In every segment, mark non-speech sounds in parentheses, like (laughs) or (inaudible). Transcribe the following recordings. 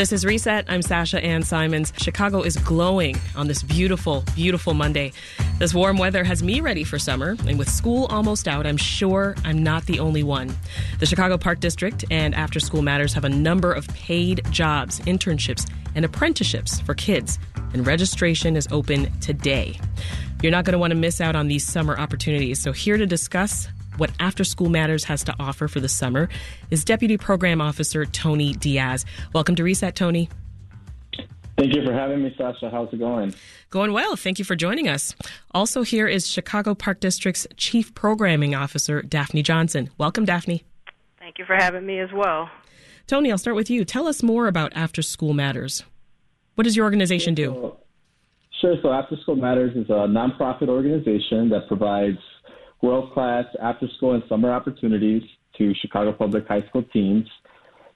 This is Reset. I'm Sasha Ann Simons. Chicago is glowing on this beautiful, beautiful Monday. This warm weather has me ready for summer, and with school almost out, I'm sure I'm not the only one. The Chicago Park District and After School Matters have a number of paid jobs, internships, and apprenticeships for kids, and registration is open today. You're not going to want to miss out on these summer opportunities. So, here to discuss what After School Matters has to offer for the summer is Deputy Program Officer Tony Diaz. Welcome to Reset, Tony. Thank you for having me, Sasha. How's it going? Going well. Thank you for joining us. Also, here is Chicago Park District's Chief Programming Officer, Daphne Johnson. Welcome, Daphne. Thank you for having me as well. Tony, I'll start with you. Tell us more about After School Matters. What does your organization do? Sure. So, After School Matters is a nonprofit organization that provides world class after school and summer opportunities to Chicago Public High School teams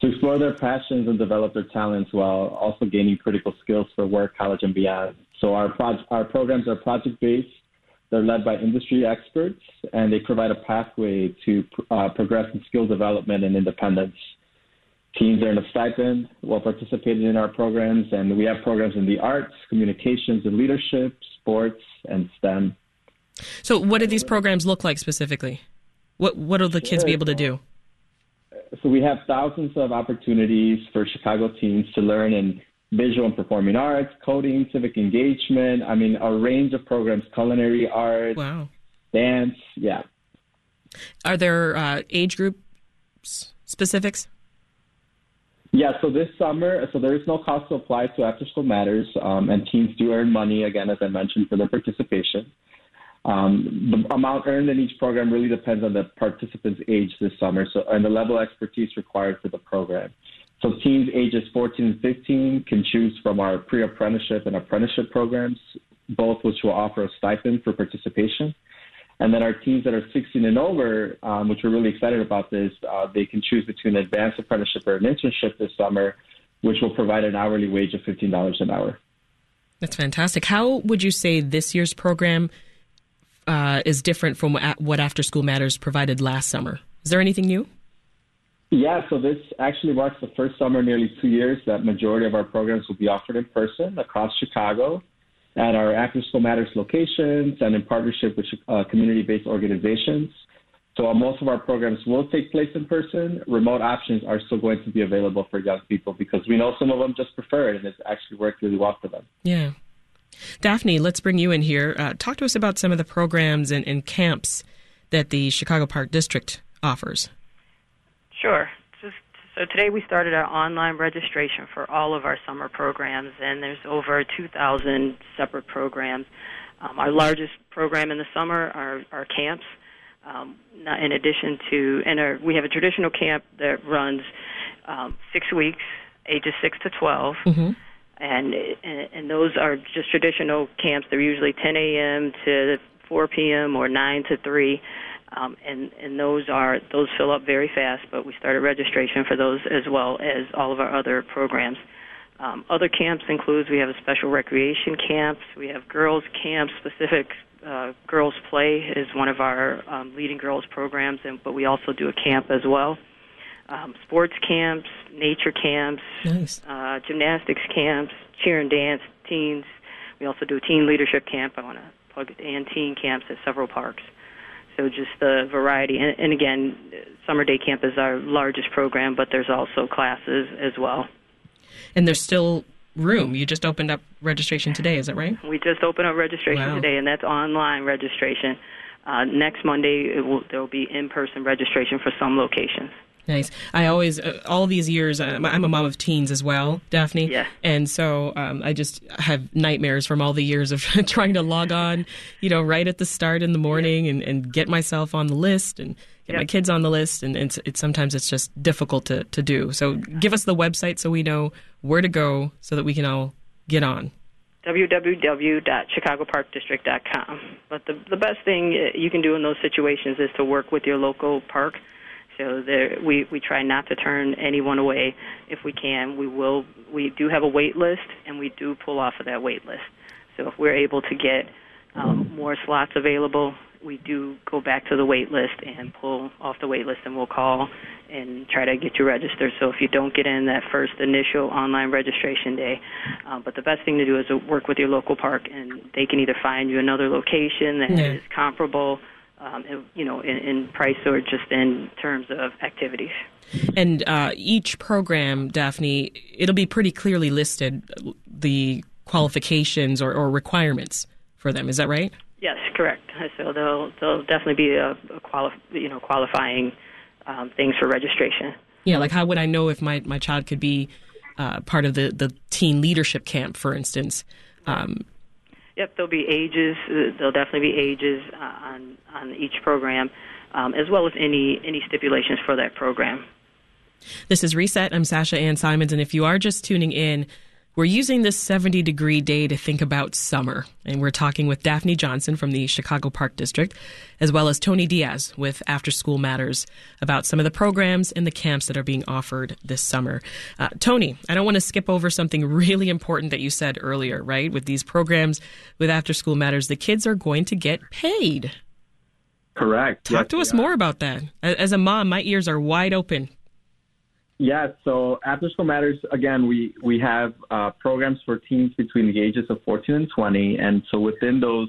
to explore their passions and develop their talents while also gaining critical skills for work, college, and beyond. So our pro- our programs are project based. They're led by industry experts, and they provide a pathway to uh, progress in skill development and independence. Teens earn a stipend while participating in our programs, and we have programs in the arts, communications and leadership, sports, and STEM. So, what do these programs look like specifically? What What will the kids be able to do? So, we have thousands of opportunities for Chicago teens to learn in visual and performing arts, coding, civic engagement. I mean, a range of programs, culinary arts, wow. dance. Yeah. Are there uh, age group specifics? Yeah, so this summer, so there is no cost to apply to After School Matters, um, and teens do earn money, again, as I mentioned, for their participation. Um, the amount earned in each program really depends on the participant's age this summer so, and the level of expertise required for the program. So teens ages 14 and 15 can choose from our pre-apprenticeship and apprenticeship programs, both which will offer a stipend for participation. And then our teens that are 16 and over, um, which we're really excited about this, uh, they can choose between an advanced apprenticeship or an internship this summer, which will provide an hourly wage of $15 an hour. That's fantastic. How would you say this year's program – uh, is different from what After School Matters provided last summer. Is there anything new? Yeah, so this actually marks the first summer in nearly two years that majority of our programs will be offered in person across Chicago at our After School Matters locations and in partnership with uh, community-based organizations. So uh, most of our programs will take place in person. Remote options are still going to be available for young people because we know some of them just prefer it and it's actually worked really well for them. Yeah. Daphne, let's bring you in here. Uh, talk to us about some of the programs and, and, camps that the Chicago Park District offers. Sure. So today we started our online registration for all of our summer programs, and there's over 2,000 separate programs. Um, our largest program in the summer are our camps. Um, in addition to, and our, we have a traditional camp that runs um, six weeks, ages six to 12. Mm-hmm and and those are just traditional camps. They're usually 10 a.m. to 4 p.m. or 9 to 3, um, and and those are those fill up very fast. But we started registration for those as well as all of our other programs. Um, other camps includes we have a special recreation camps. We have girls camps specific. Uh, girls play is one of our um, leading girls programs, and but we also do a camp as well um, sports camps, nature camps, nice. uh, gymnastics camps, cheer and dance, teens. We also do a teen leadership camp. I want to plug it, and teen camps at several parks. So just the variety, and, and again, summer day camp is our largest program, but there's also classes as well. And there's still room. You just opened up registration today, is that right? We just opened up registration wow. today, and that's online registration. Uh, next Monday, will, there will be in-person registration for some locations. Nice. I always, uh, all these years, uh, I'm a mom of teens as well, Daphne. Yeah. And so um, I just have nightmares from all the years of (laughs) trying to log on, you know, right at the start in the morning yeah. and, and get myself on the list and get yep. my kids on the list. And it's, it's sometimes it's just difficult to, to do. So give us the website so we know where to go so that we can all get on www.chicagoparkdistrict.com. But the the best thing uh, you can do in those situations is to work with your local park so there, we we try not to turn anyone away if we can. We will. We do have a wait list, and we do pull off of that wait list. So if we're able to get um, more slots available, we do go back to the wait list and pull off the wait list, and we'll call and try to get you registered. So if you don't get in that first initial online registration day, uh, but the best thing to do is to work with your local park, and they can either find you another location that yeah. is comparable, um, you know, in, in price or just in terms of activities. And uh, each program, Daphne, it'll be pretty clearly listed the qualifications or, or requirements for them. Is that right? Yes, correct. So they'll they'll definitely be a, a quali- you know qualifying um, things for registration. Yeah, like how would I know if my, my child could be uh, part of the, the teen leadership camp, for instance? Um, yep, there'll be ages. Uh, there'll definitely be ages uh, on on each program, um, as well as any any stipulations for that program. This is Reset. I'm Sasha Ann Simons, and if you are just tuning in, we're using this 70 degree day to think about summer, and we're talking with Daphne Johnson from the Chicago Park District, as well as Tony Diaz with After School Matters about some of the programs and the camps that are being offered this summer. Uh, Tony, I don't want to skip over something really important that you said earlier, right? With these programs, with After School Matters, the kids are going to get paid. Correct. Talk yes, to us more about that. As a mom, my ears are wide open yeah, so After School Matters, again, we, we have uh, programs for teens between the ages of 14 and 20. And so within those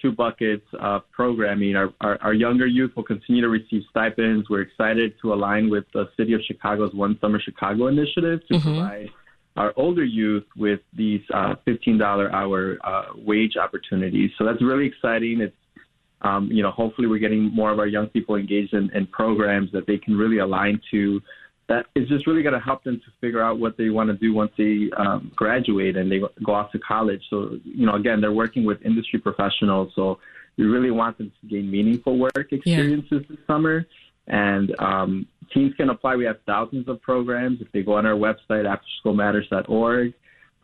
two buckets of programming, our, our, our, younger youth will continue to receive stipends. We're excited to align with the City of Chicago's One Summer Chicago initiative to mm-hmm. provide our older youth with these uh, $15 hour uh, wage opportunities. So that's really exciting. It's um, you know, hopefully we're getting more of our young people engaged in, in programs that they can really align to that is just really going to help them to figure out what they want to do once they um, graduate and they go off to college. So, you know, again, they're working with industry professionals. So we really want them to gain meaningful work experiences yeah. this summer. And um, teens can apply. We have thousands of programs. If they go on our website, afterschoolmatters.org,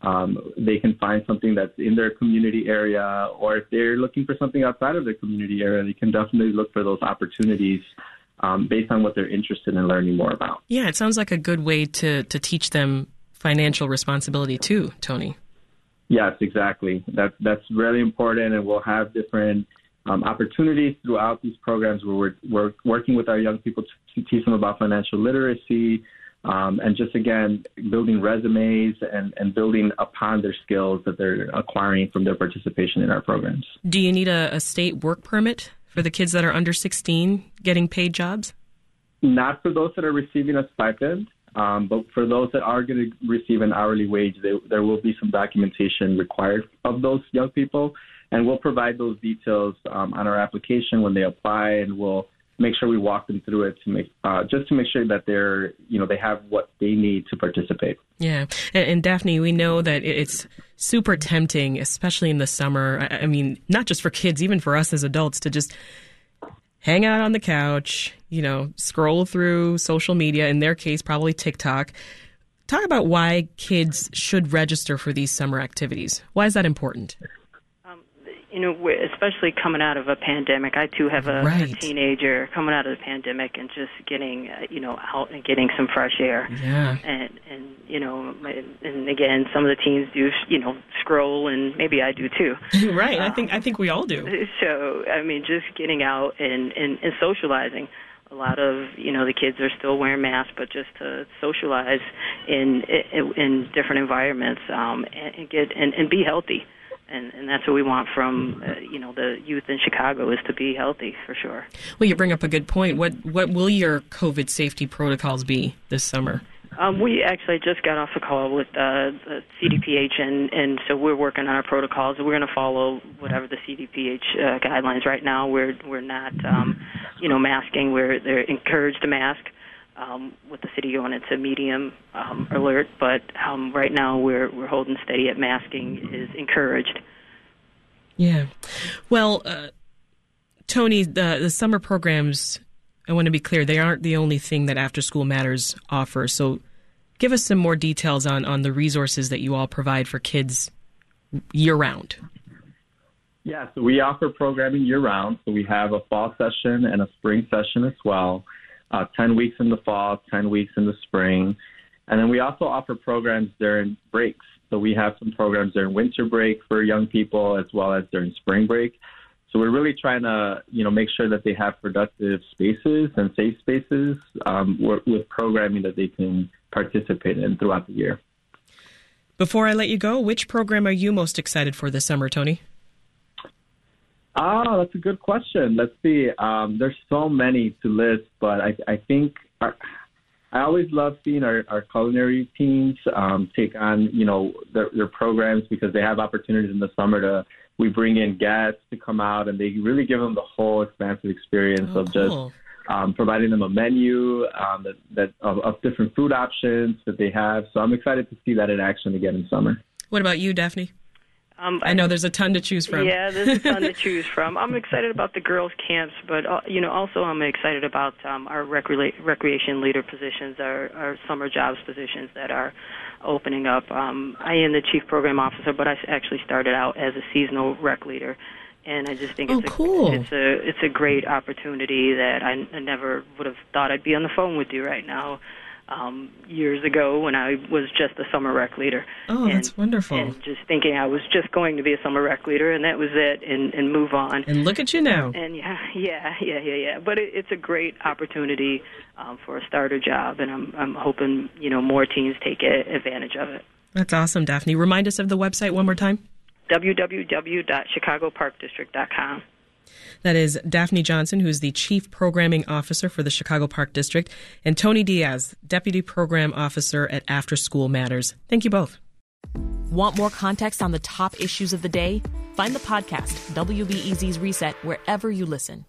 um, they can find something that's in their community area, or if they're looking for something outside of their community area, they can definitely look for those opportunities um, based on what they're interested in learning more about. Yeah, it sounds like a good way to, to teach them financial responsibility too, Tony. Yes, exactly. That, that's really important, and we'll have different um, opportunities throughout these programs where we're, we're working with our young people to teach them about financial literacy, um, and just again building resumes and, and building upon their skills that they're acquiring from their participation in our programs. Do you need a, a state work permit for the kids that are under 16 getting paid jobs? Not for those that are receiving a stipend, um, but for those that are going to receive an hourly wage, they, there will be some documentation required of those young people, and we'll provide those details um, on our application when they apply, and we'll make sure we walk them through it to make uh, just to make sure that they're you know they have what they need to participate. Yeah, and, and Daphne, we know that it's super tempting, especially in the summer. I, I mean, not just for kids, even for us as adults, to just hang out on the couch, you know, scroll through social media. In their case, probably TikTok. Talk about why kids should register for these summer activities. Why is that important? You know, especially coming out of a pandemic. I too have a, right. a teenager coming out of the pandemic and just getting, uh, you know, out and getting some fresh air. Yeah. And and you know, and again, some of the teens do, you know, scroll, and maybe I do too. (laughs) right. Um, I think I think we all do. (laughs) So I mean, just getting out and and, and socializing a lot of you know the kids are still wearing masks, but just to socialize in in, in different environments um, and, and get and, and be healthy and and that's what we want from uh, you know the youth in Chicago is to be healthy for sure. Well, you bring up a good point. What what will your COVID safety protocols be this summer? Um, we actually just got off a call with uh, the CDPH, and, and so we're working on our protocols. We're going to follow whatever the CDPH uh, guidelines. Right now, we're we're not, um, you know, masking. We're they're encouraged to mask, um, with the city on its a medium um, alert, but um, right now we're we're holding steady at masking is encouraged. Yeah, well, uh, Tony, the the summer programs. I want to be clear; they aren't the only thing that After School Matters offers. So, give us some more details on on the resources that you all provide for kids year round. Yeah, so we offer programming year round. So we have a fall session and a spring session as well uh, 10 weeks in the fall, 10 weeks in the spring. And then we also offer programs during breaks. So we have some programs during winter break for young people as well as during spring break. So we're really trying to, you know, make sure that they have productive spaces and safe spaces um, with programming that they can participate in throughout the year. Before I let you go, which program are you most excited for this summer, Tony? Ah, that's a good question. Let's see. Um, there's so many to list, but I, I think our, I always love seeing our, our culinary teams um, take on, you know, their, their programs because they have opportunities in the summer to. We bring in guests to come out, and they really give them the whole expansive experience oh, of cool. just um, providing them a menu um, that, that of, of different food options that they have. So I'm excited to see that in action again in summer. What about you, Daphne? Um, I know there's a ton to choose from. Yeah, there's a ton to (laughs) choose from. I'm excited about the girls' camps, but uh, you know, also I'm excited about um, our recre- recreation leader positions, our, our summer jobs positions that are opening up. Um, I am the chief program officer, but I actually started out as a seasonal rec leader, and I just think Oh, it's a cool. it's a it's a great opportunity that I, I never would have thought I'd be on the phone with you right now. Um, years ago, when I was just a summer rec leader, Oh, and, that's wonderful. and just thinking I was just going to be a summer rec leader, and that was it, and and move on. And look at you now. And yeah, (laughs) yeah, yeah, yeah, yeah. But it, it's a great opportunity um, for a starter job, and I'm I'm hoping you know more teams take a, advantage of it. That's awesome, Daphne. Remind us of the website one more time. www.chicagoparkdistrict.com. That is Daphne Johnson, who is the Chief Programming Officer for the Chicago Park District, and Tony Diaz, Deputy Program Officer at After School Matters. Thank you both. Want more context on the top issues of the day? Find the podcast, WBEZ's Reset, wherever you listen.